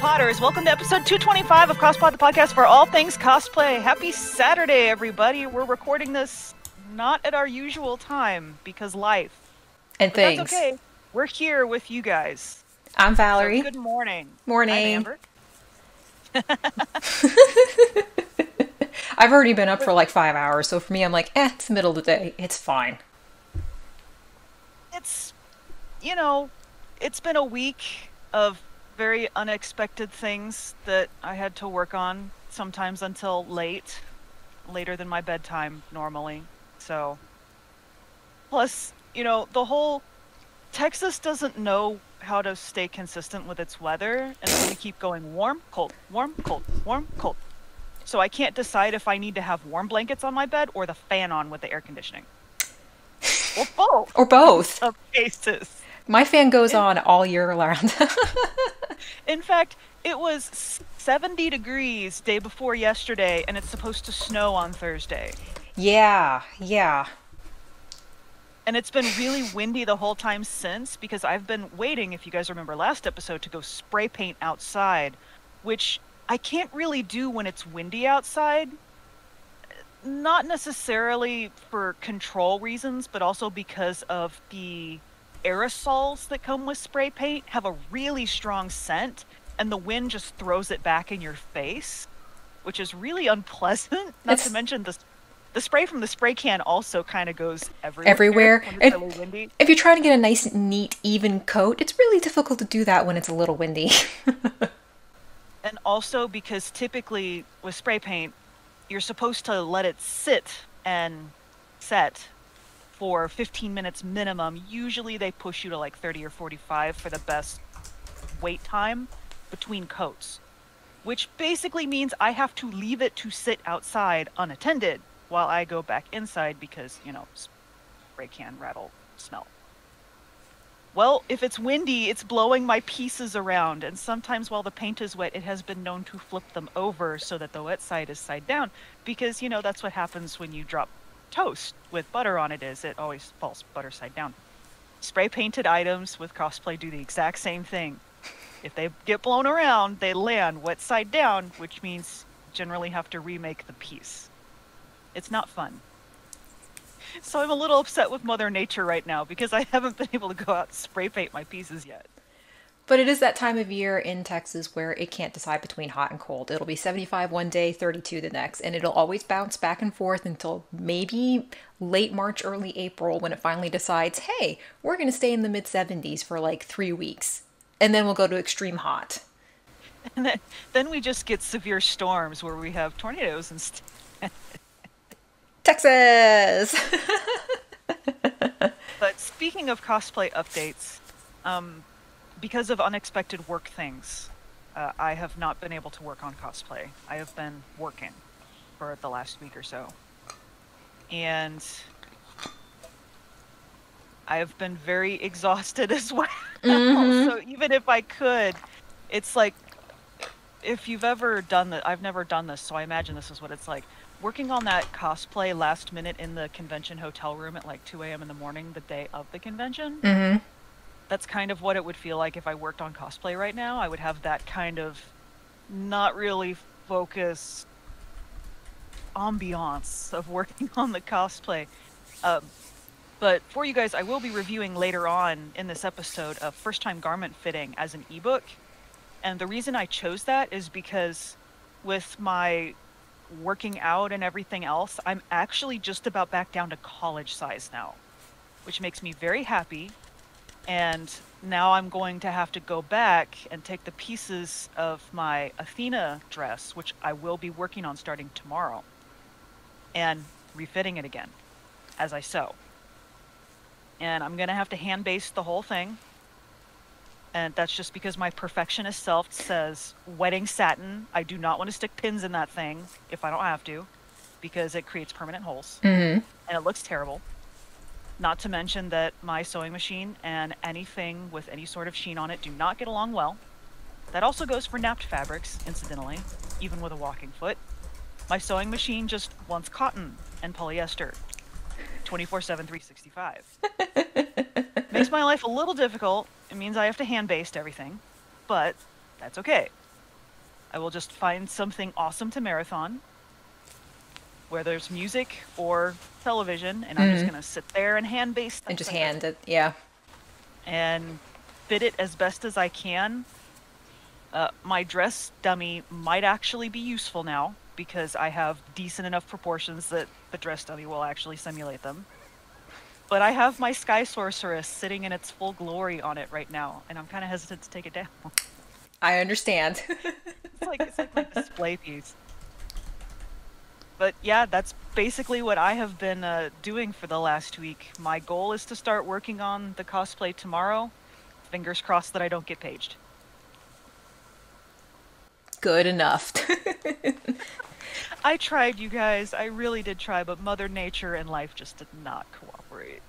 Potters. Welcome to episode 225 of Cosplay the podcast for all things cosplay. Happy Saturday, everybody. We're recording this not at our usual time because life. And But things. That's okay. We're here with you guys. I'm So Valerie. good morning. Morning. I'm Amber. I've already been up for like five hours, so for me, I'm like, eh, it's the middle of the day. It's fine. It's, you know, it's been a week of very unexpected things that I had to work on, sometimes until late, later than my bedtime normally. So, plus, you know, the whole Texas doesn't know how to stay consistent with its weather, and so we keep going warm, cold, warm, cold, warm, cold. So I can't decide if I need to have warm blankets on my bed or the fan on with the air conditioning. Or both Or both. some cases. My fan goes on all year round. In fact, it was 70 degrees day before yesterday, and it's supposed to snow on Thursday. yeah, yeah. And it's been really windy the whole time since because I've been waiting, if you guys remember last episode, to go spray paint outside, which I can't really do when it's windy outside. Not necessarily for control reasons, but also because of the aerosols that come with spray paint have a really strong scent, and the wind just throws it back in your face, which is really unpleasant. Not It's- to mention the the spray from the spray can also kind of goes everywhere. Everywhere. when And- windy. If you're trying to get a nice, neat, even coat, it's really difficult to do that when it's a little windy. And also because typically with spray paint, you're supposed to let it sit and set for 15 minutes minimum. Usually they push you to like 30 or 45 for the best wait time between coats, which basically means I have to leave it to sit outside unattended while I go back inside because, you know, spray can rattle smell. Well, if it's windy, it's blowing my pieces around, and sometimes while the paint is wet, it has been known to flip them over so that the wet side is side down, because you know that's what happens when you drop toast with butter on it. Is it always falls butter side down? Spray painted items with cosplay do the exact same thing. If they get blown around, they land wet side down, which means generally have to remake the piece. It's not fun. So I'm a little upset with Mother Nature right now because I haven't been able to go out and spray paint my pieces yet. But it is that time of year in Texas where it can't decide between hot and cold. It'll be 75 one day, 32 the next, and it'll always bounce back and forth until maybe late March, early April when it finally decides, hey, we're going to stay in the mid 70s for like three weeks. And then we'll go to extreme hot. And then, then we just get severe storms where we have tornadoes and st- Texas! But speaking of cosplay updates, um, because of unexpected work things, uh, I have not been able to work on cosplay. I have been working for the last week or so. And I have been very exhausted as well. so even if I could, it's like if you've ever done that, I've never done this, so I imagine this is what it's like. Working on that cosplay last minute in the convention hotel room at like 2 a.m. in the morning, the day of the convention. mm-hmm. That's kind of what it would feel like if I worked on cosplay right now. I would have that kind of not really focused ambiance of working on the cosplay. Um, but for you guys, I will be reviewing later on in this episode of First Time Garment Fitting as an ebook. And the reason I chose that is because with my working out and everything else, I'm actually just about back down to college size now, which makes me very happy. And now I'm going to have to go back and take the pieces of my Athena dress, which I will be working on starting tomorrow, and refitting it again as I sew. And I'm going to have to hand baste the whole thing. And that's just because my perfectionist self says wedding satin. I do not want to stick pins in that thing if I don't have to, because it creates permanent holes Mm-hmm. and it looks terrible. Not to mention that my sewing machine and anything with any sort of sheen on it do not get along well. That also goes for napped fabrics, incidentally, even with a walking foot. My sewing machine just wants cotton and polyester 24 7, 365. Makes my life a little difficult. It means I have to hand baste everything, but that's okay. I will just find something awesome to marathon, where there's music or television, and I'm just Mm-hmm. gonna sit there and hand base And just hand it. Yeah. and fit it as best as I can. Uh, my dress dummy might actually be useful now because I have decent enough proportions that the dress dummy will actually simulate them. But I have my Sky Sorceress sitting in its full glory on it right now, and I'm kind of hesitant to take it down. I understand. It's like it's like my display piece. But yeah, that's basically what I have been uh, doing for the last week. My goal is to start working on the cosplay tomorrow. Fingers crossed that I don't get paged. Good enough. I tried, you guys. I really did try, but Mother Nature and life just did not cooperate.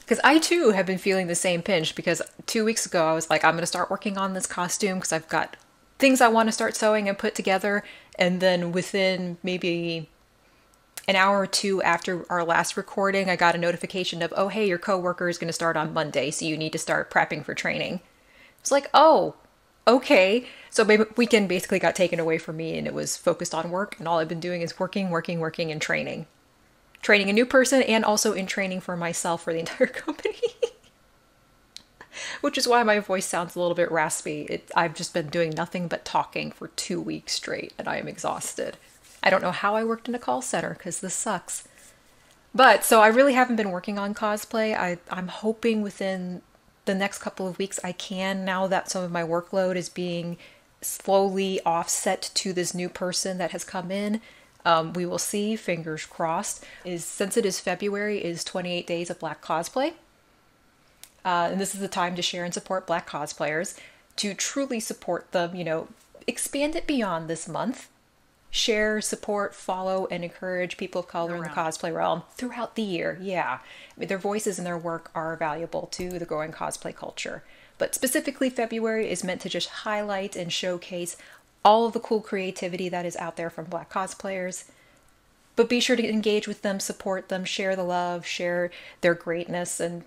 Because I too have been feeling the same pinch because two weeks ago I was like, I'm going to start working on this costume because I've got things I want to start sewing and put together. And then within maybe an hour or two after our last recording, I got a notification of, oh, hey, your coworker is going to start on Monday, so you need to start prepping for training. It's like, oh, okay. So my weekend basically got taken away from me and it was focused on work. And all I've been doing is working, working, working, and training. Training a new person and also in training for myself for the entire company. Which is why my voice sounds a little bit raspy. It, I've just been doing nothing but talking for two weeks straight and I am exhausted. I don't know how I worked in a call center because this sucks. But so I really haven't been working on cosplay. I, I'm hoping within the next couple of weeks I can now that some of my workload is being slowly offset to this new person that has come in. Um, we will see, fingers crossed. Is since it is February, is 28 days of Black cosplay. Uh, and this is the time to share and support Black cosplayers, to truly support them, you know, expand it beyond this month. Share, support, follow, and encourage people of color in the cosplay realm throughout the year. Yeah. I mean, their voices and their work are valuable to the growing cosplay culture. But specifically, February is meant to just highlight and showcase all of the cool creativity that is out there from Black cosplayers. But be sure to engage with them, support them, share the love, share their greatness, and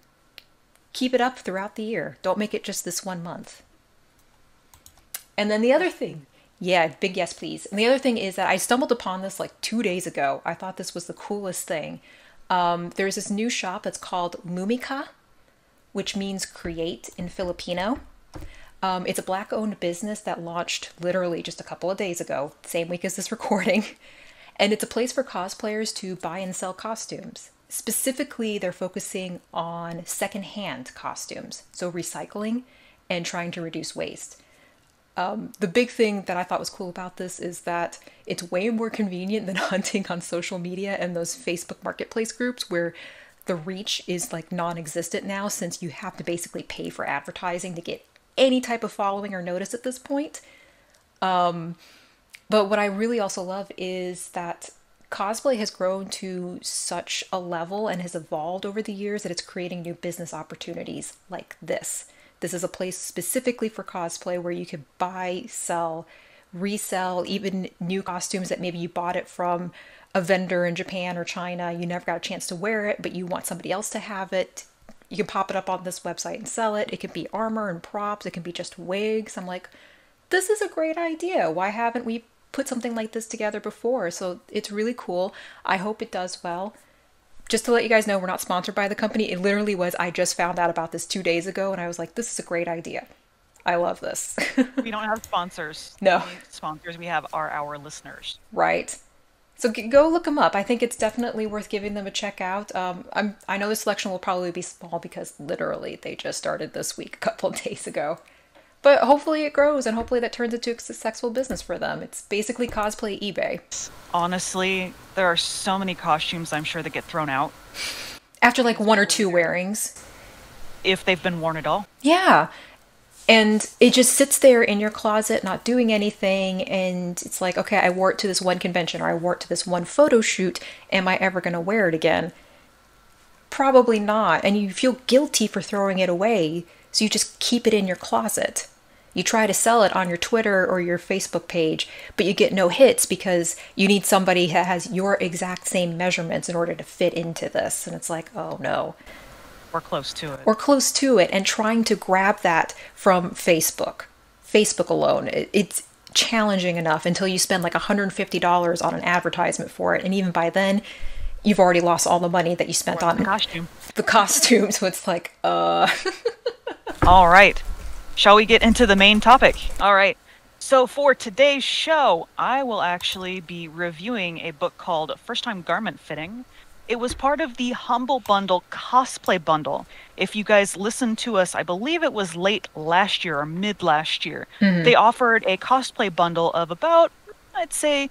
keep it up throughout the year. Don't make it just this one month. And then the other thing, yeah, big yes, please. And the other thing is that I stumbled upon this like two days ago. I thought this was the coolest thing. Um, there's this new shop that's called Lumika, which means create in Filipino. Um, it's a black owned business that launched literally just a couple of days ago, same week as this recording. And it's a place for cosplayers to buy and sell costumes. Specifically, they're focusing on secondhand costumes, so recycling and trying to reduce waste. Um, the big thing that I thought was cool about this is that it's way more convenient than hunting on social media and those Facebook marketplace groups where the reach is like non existent now since you have to basically pay for advertising to get any type of following or notice at this point. But what I really also love is that cosplay has grown to such a level and has evolved over the years that it's creating new business opportunities like this. This is a place specifically for cosplay where you could buy, sell, resell, even new costumes that maybe you bought it from a vendor in Japan or China. You never got a chance to wear it, but you want somebody else to have it. You can pop it up on this website and sell it. It could be armor and props, it can be just wigs. I'm like, this is a great idea. Why haven't we put something like this together before? So it's really cool. I hope it does well. Just to let you guys know, we're not sponsored by the company. It literally was, I just found out about this two days ago and I was like, this is a great idea. I love this. We don't have sponsors. No. Sponsors we have are our listeners. right. So g- go look them up. I think it's definitely worth giving them a check out. Um, I'm, I know the selection will probably be small because literally they just started this week a couple of days ago. But hopefully it grows and hopefully that turns into a successful business for them. It's basically cosplay eBay. Honestly, there are so many costumes I'm sure that get thrown out After like one or two wearings. if they've been worn at all. Yeah. And it just sits there in your closet, not doing anything. And it's like, okay, I wore it to this one convention or I wore it to this one photo shoot. Am I ever going to wear it again? Probably not. And you feel guilty for throwing it away. So you just keep it in your closet. You try to sell it on your Twitter or your Facebook page, but you get no hits because you need somebody that has your exact same measurements in order to fit into this. And it's like, oh no Or close to it. or close to it and trying to grab that from Facebook. Facebook alone, it's challenging enough until you spend like $150 on an advertisement for it. And even by then, you've already lost all the money that you spent on the costume. The costume. So it's like, uh. all right. Shall we get into the main topic? All right. So for today's show, I will actually be reviewing a book called First Time Garment Fitting. It was part of the Humble Bundle cosplay bundle. If you guys listened to us, I believe it was late last year or mid last year, mm-hmm. they offered a cosplay bundle of about, I'd say,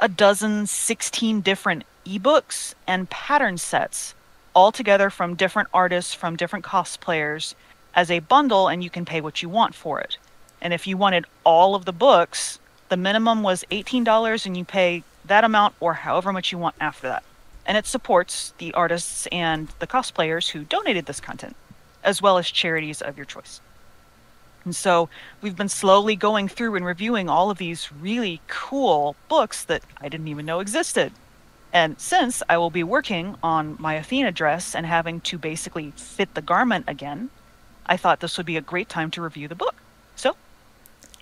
a dozen, 16 different ebooks and pattern sets, all together from different artists, from different cosplayers, as a bundle, and you can pay what you want for it. And if you wanted all of the books, the minimum was $18 and you pay that amount or however much you want after that. And it supports the artists and the cosplayers who donated this content, as well as charities of your choice. And so we've been slowly going through and reviewing all of these really cool books that I didn't even know existed. And since I will be working on my Athena dress and having to basically fit the garment again, I thought this would be a great time to review the book. So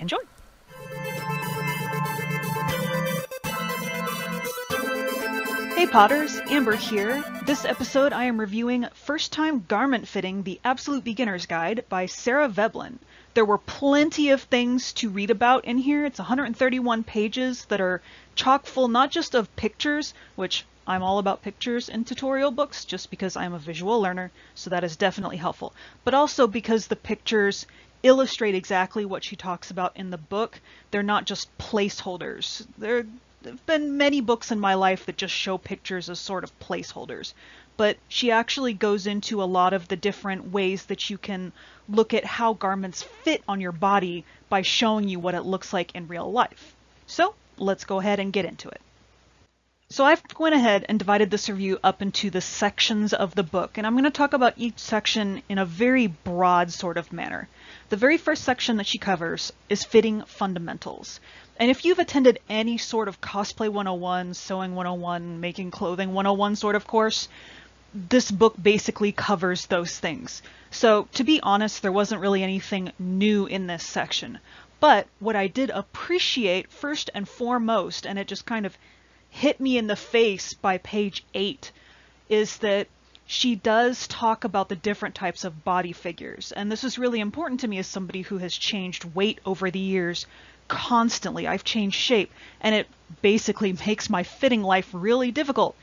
Enjoy! Hey Potters, Amber here. This episode I am reviewing First Time Garment Fitting, the Absolute Beginner's Guide by Sarah Veblen. There were plenty of things to read about in here. It's 131 pages that are chock full not just of pictures, which I'm all about pictures in tutorial books just because I'm a visual learner, so that is definitely helpful, but also because the pictures illustrate exactly what she talks about in the book. They're not just placeholders. There have been many books in my life that just show pictures as sort of placeholders. But she actually goes into a lot of the different ways that you can look at how garments fit on your body by showing you what it looks like in real life. So let's go ahead and get into it. So I've went ahead and divided this review up into the sections of the book, and I'm going to talk about each section in a very broad sort of manner. The very first section that she covers is fitting fundamentals. And if you've attended any sort of cosplay 101, sewing 101, making clothing 101 sort of course, this book basically covers those things. So to be honest, there wasn't really anything new in this section. But what I did appreciate first and foremost, and it just kind of hit me in the face by page 8, is that she does talk about the different types of body figures. And this is really important to me as somebody who has changed weight over the years constantly. I've changed shape, and it basically makes my fitting life really difficult.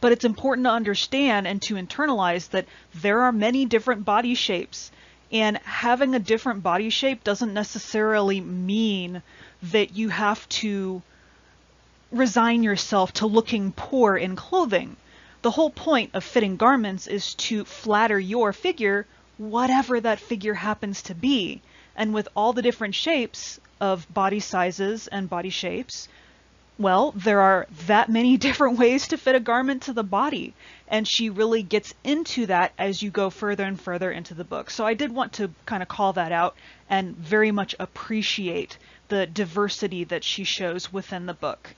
But it's important to understand and to internalize that there are many different body shapes. And having a different body shape doesn't necessarily mean that you have to resign yourself to looking poor in clothing. The whole point of fitting garments is to flatter your figure, whatever that figure happens to be. And with all the different shapes of body sizes and body shapes, well, there are that many different ways to fit a garment to the body. And she really gets into that as you go further and further into the book. So I did want to kind of call that out and very much appreciate the diversity that she shows within the book.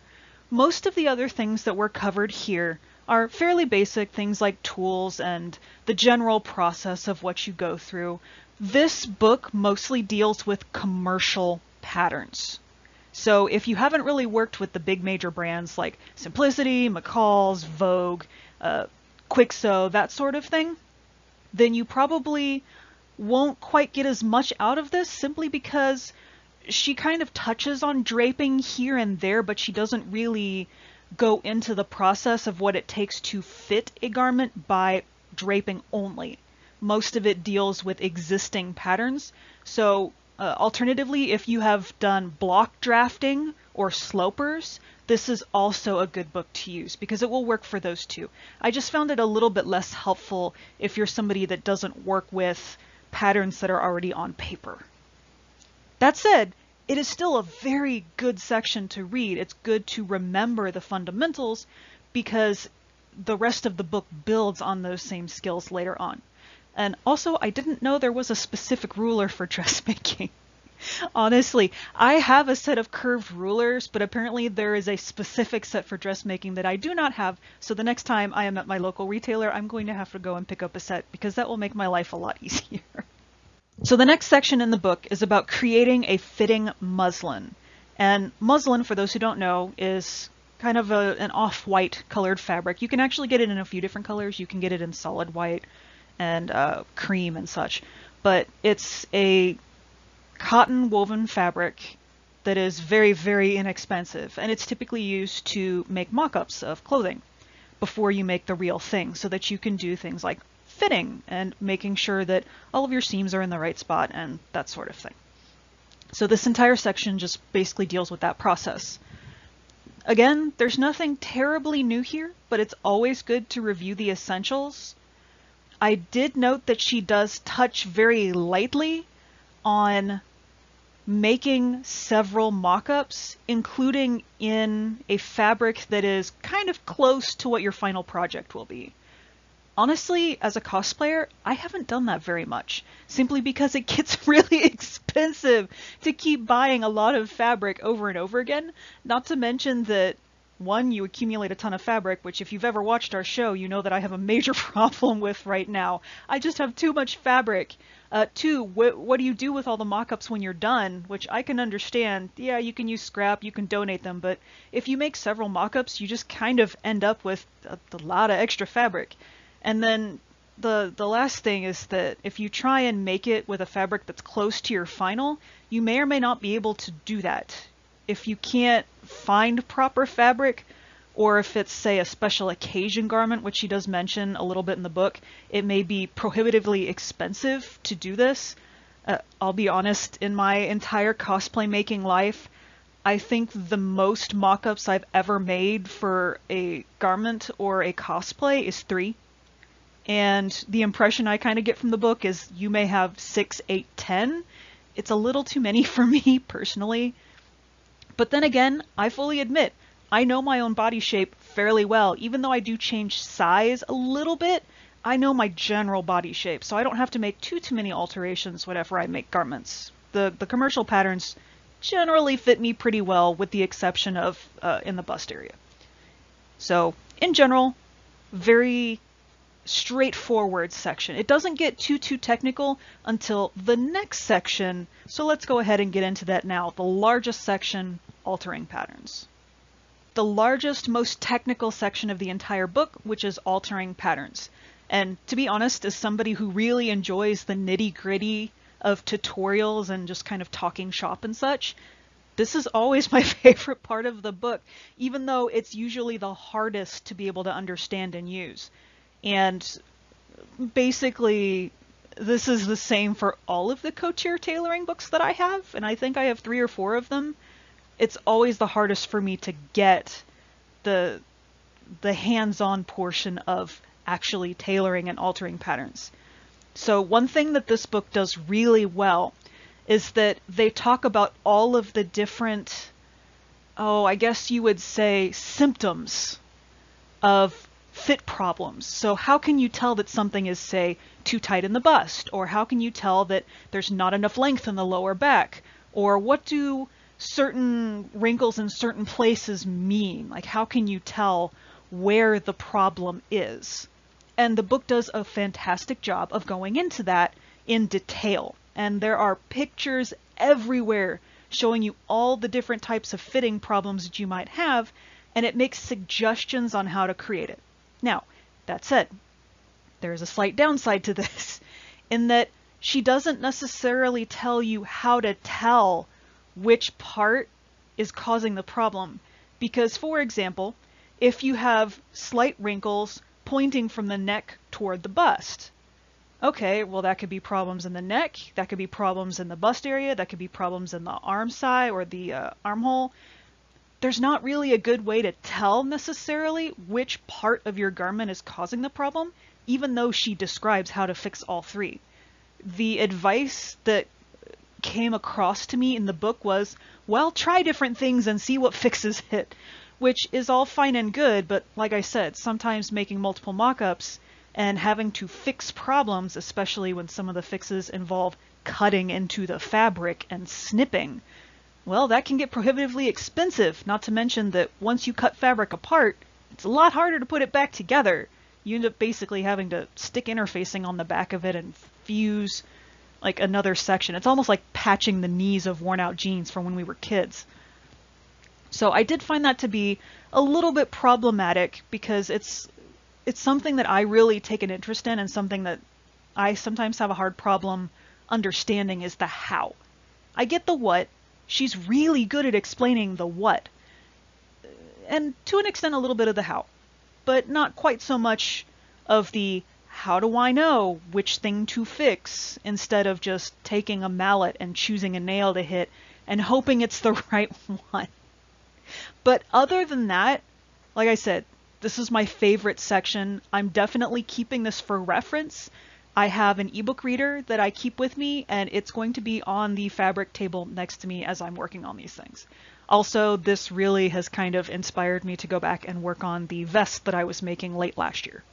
Most of the other things that were covered here are fairly basic things like tools and the general process of what you go through. This book mostly deals with commercial patterns. So if you haven't really worked with the big major brands like Simplicity, McCall's, Vogue, uh, Kwik Sew, that sort of thing, then you probably won't quite get as much out of this simply because she kind of touches on draping here and there, but she doesn't really go into the process of what it takes to fit a garment by draping only. Most of it deals with existing patterns. So, uh, alternatively, if you have done block drafting or slopers, this is also a good book to use because it will work for those too. I just found it a little bit less helpful if you're somebody that doesn't work with patterns that are already on paper. That said, it is still a very good section to read. It's good to remember the fundamentals because the rest of the book builds on those same skills later on. And also, I didn't know there was a specific ruler for dressmaking. Honestly, I have a set of curved rulers, but apparently there is a specific set for dressmaking that I do not have. So the next time I am at my local retailer, I'm going to have to go and pick up a set because that will make my life a lot easier. So the next section in the book is about creating a fitting muslin. And muslin, for those who don't know, is kind of a, an off-white colored fabric. You can actually get it in a few different colors. You can get it in solid white and uh, cream and such. But it's a cotton woven fabric that is very, very inexpensive. And it's typically used to make mock-ups of clothing before you make the real thing so that you can do things like fitting and making sure that all of your seams are in the right spot and that sort of thing. So this entire section just basically deals with that process. Again, there's nothing terribly new here, but it's always good to review the essentials. I did note that she does touch very lightly on making several mock-ups, including in a fabric that is kind of close to what your final project will be. Honestly, as a cosplayer, I haven't done that very much, simply because it gets really expensive to keep buying a lot of fabric over and over again, not to mention that one, you accumulate a ton of fabric, which if you've ever watched our show, you know that I have a major problem with right now. I just have too much fabric. Uh, two, wh what do you do with all the mock-ups when you're done? Which I can understand. Yeah, you can use scrap, you can donate them, but if you make several mock-ups, you just kind of end up with a, a lot of extra fabric. And then the the last thing is that if you try and make it with a fabric that's close to your final, you may or may not be able to do that. If you can't find proper fabric, or if it's, say, a special occasion garment, which she does mention a little bit in the book, it may be prohibitively expensive to do this. Uh, I'll be honest, in my entire cosplay making life, I think the most mock-ups I've ever made for a garment or a cosplay is three. And the impression I kind of get from the book is you may have six, eight, ten. It's a little too many for me personally. But then again, I fully admit, I know my own body shape fairly well. Even though I do change size a little bit, I know my general body shape, so I don't have to make too too many alterations whenever I make garments. The the commercial patterns generally fit me pretty well, with the exception of uh, in the bust area. So in general, very straightforward section. It doesn't get too too technical until the next section, so let's go ahead and get into that now. The largest section, altering patterns the largest, most technical section of the entire book, which is altering patterns. And to be honest, as somebody who really enjoys the nitty gritty of tutorials and just kind of talking shop and such, this is always my favorite part of the book, even though it's usually the hardest to be able to understand and use. And basically, this is the same for all of the couture tailoring books that I have, and I think I have three or four of them it's always the hardest for me to get the the hands-on portion of actually tailoring and altering patterns. So one thing that this book does really well is that they talk about all of the different oh, I guess you would say symptoms of fit problems. So how can you tell that something is say too tight in the bust or how can you tell that there's not enough length in the lower back or what do certain wrinkles in certain places mean? Like, how can you tell where the problem is? And the book does a fantastic job of going into that in detail. And there are pictures everywhere showing you all the different types of fitting problems that you might have, and it makes suggestions on how to create it. Now, that said, there's a slight downside to this, in that she doesn't necessarily tell you how to tell which part is causing the problem. Because, for example, if you have slight wrinkles pointing from the neck toward the bust, okay, well, that could be problems in the neck, that could be problems in the bust area, that could be problems in the arm side or the uh, armhole. There's not really a good way to tell necessarily which part of your garment is causing the problem, even though she describes how to fix all three. The advice that came across to me in the book was, well, try different things and see what fixes it. Which is all fine and good, but like I said, sometimes making multiple mock-ups and having to fix problems, especially when some of the fixes involve cutting into the fabric and snipping, well, that can get prohibitively expensive, not to mention that once you cut fabric apart, it's a lot harder to put it back together. You end up basically having to stick interfacing on the back of it and fuse like another section. It's almost like patching the knees of worn out jeans from when we were kids. So I did find that to be a little bit problematic because it's it's something that I really take an interest in and something that I sometimes have a hard problem understanding is the how. I get the what. She's really good at explaining the what. And to an extent a little bit of the how. But not quite so much of the how do I know which thing to fix instead of just taking a mallet and choosing a nail to hit and hoping it's the right one. But other than that, like I said, this is my favorite section. I'm definitely keeping this for reference. I have an ebook reader that I keep with me, and it's going to be on the fabric table next to me as I'm working on these things. Also, this really has kind of inspired me to go back and work on the vest that I was making late last year.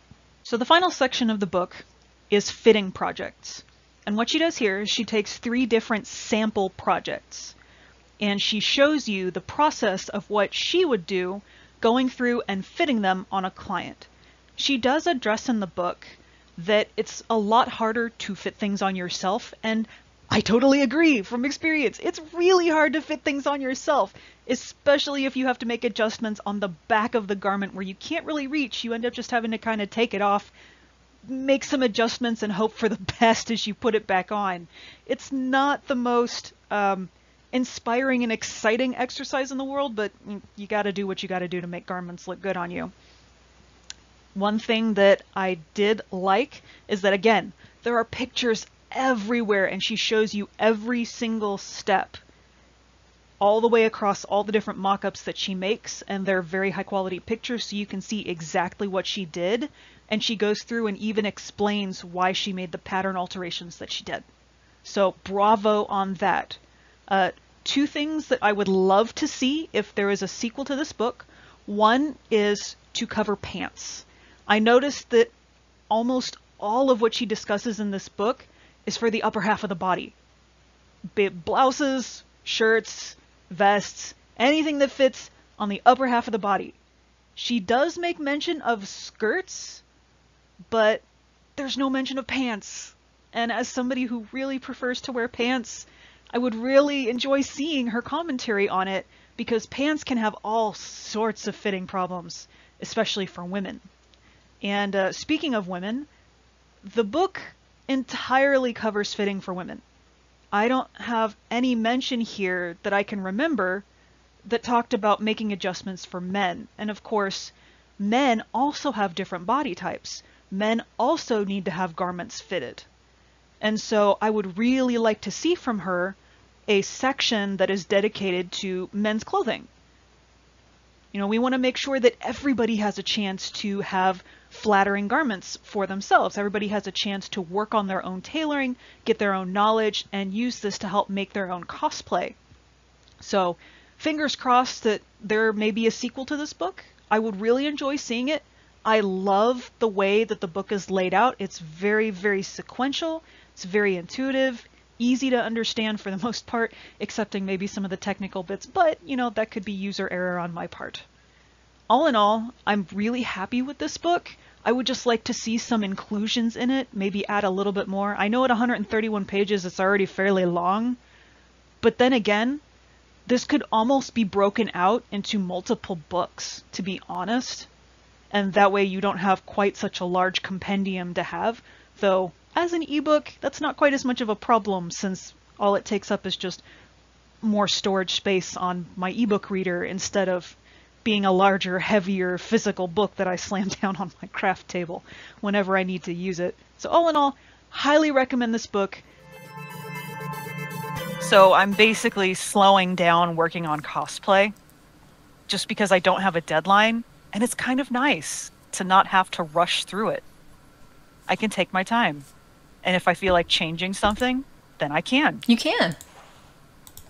So the final section of the book is fitting projects. And what she does here is she takes three different sample projects and she shows you the process of what she would do going through and fitting them on a client. She does address in the book that it's a lot harder to fit things on yourself, and I totally agree from experience. It's really hard to fit things on yourself, especially if you have to make adjustments on the back of the garment where you can't really reach. You end up just having to kind of take it off, make some adjustments, and hope for the best as you put it back on. It's not the most um, inspiring and exciting exercise in the world, but you got to do what you got to do to make garments look good on you. One thing that I did like is that, again, there are pictures everywhere and she shows you every single step all the way across all the different mock-ups that she makes and they're very high quality pictures so you can see exactly what she did and she goes through and even explains why she made the pattern alterations that she did. So bravo on that. Uh, two things that I would love to see if there is a sequel to this book. One is to cover pants. I noticed that almost all of what she discusses in this book is for the upper half of the body. Be blouses, shirts, vests, anything that fits on the upper half of the body. She does make mention of skirts, but there's no mention of pants. And as somebody who really prefers to wear pants, I would really enjoy seeing her commentary on it because pants can have all sorts of fitting problems, especially for women. And uh, speaking of women, the book entirely covers fitting for women. I don't have any mention here that I can remember that talked about making adjustments for men. And of course, men also have different body types. Men also need to have garments fitted. And so I would really like to see from her a section that is dedicated to men's clothing. You know, we want to make sure that everybody has a chance to have flattering garments for themselves. Everybody has a chance to work on their own tailoring, get their own knowledge, and use this to help make their own cosplay. So, fingers crossed that there may be a sequel to this book. I would really enjoy seeing it. I love the way that the book is laid out. It's very, very sequential. It's very intuitive, easy to understand for the most part, excepting maybe some of the technical bits, but you know, that could be user error on my part. All in all, I'm really happy with this book. I would just like to see some inclusions in it, maybe add a little bit more. I know at 131 pages it's already fairly long, but then again, this could almost be broken out into multiple books, to be honest. And that way you don't have quite such a large compendium to have, though as an ebook, that's not quite as much of a problem since all it takes up is just more storage space on my ebook reader instead of being a larger, heavier physical book that I slam down on my craft table whenever I need to use it. So all in all, highly recommend this book. So I'm basically slowing down working on cosplay just because I don't have a deadline, and it's kind of nice to not have to rush through it. I can take my time. And if I feel like changing something, then I can. You can.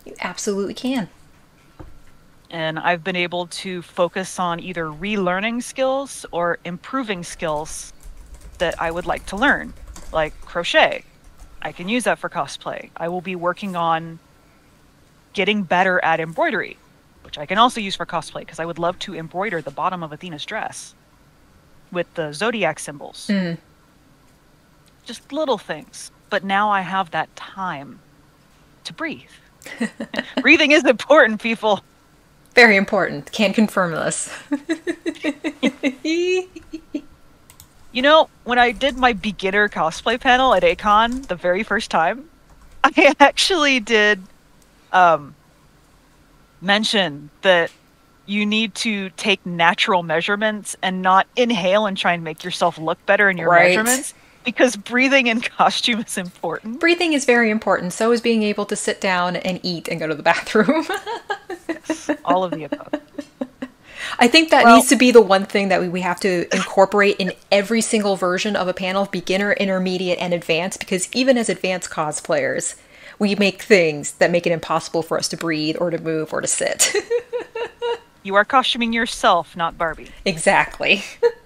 You absolutely can. And I've been able to focus on either relearning skills or improving skills that I would like to learn, like crochet. I can use that for cosplay. I will be working on getting better at embroidery, which I can also use for cosplay because I would love to embroider the bottom of Athena's dress with the zodiac symbols. Mm just little things. but now I have that time to breathe. Breathing is important, people. Very important. Can't confirm this. You know, when I did my beginner cosplay panel at A-Kon the very first time, I actually did um, mention that you need to take natural measurements and not inhale and try and make yourself look better in your Right. measurements because breathing in costume is important. Breathing is very important. So is being able to sit down and eat and go to the bathroom. All of the above. I think that Well- needs to be the one thing that we, we have to incorporate in every single version of a panel beginner, intermediate, and advanced because even as advanced cosplayers, we make things that make it impossible for us to breathe or to move or to sit. You are costuming yourself, not Barbie. exactly.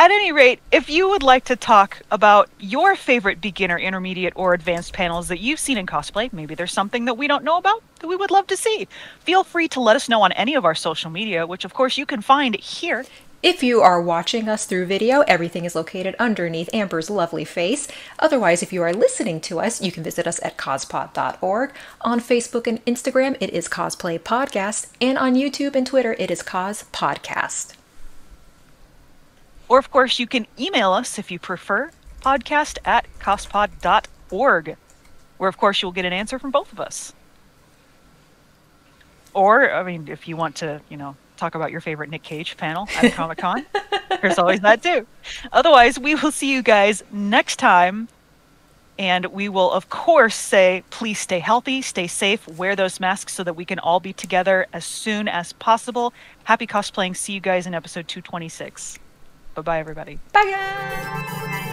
At any rate, if you would like to talk about your favorite beginner, intermediate, or advanced panels that you've seen in cosplay, maybe there's something that we don't know about that we would love to see, feel free to let us know on any of our social media, which of course you can find here. If you are watching us through video, everything is located underneath Amber's lovely face. Otherwise, if you are listening to us, you can visit us at cospod.org. On Facebook and Instagram, it is Cosplay Podcast. And on YouTube and Twitter, it is Cos Podcast. Or of course you can email us if you prefer, podcast at cospod.org, where of course you'll get an answer from both of us. Or, I mean, if you want to, you know, talk about your favorite Nick Cage panel at Comic Con, there's always that too. Otherwise, we will see you guys next time. And we will, of course, say please stay healthy, stay safe, wear those masks so that we can all be together as soon as possible. Happy cosplaying. See you guys in episode 226. Bye bye, everybody. Bye, guys!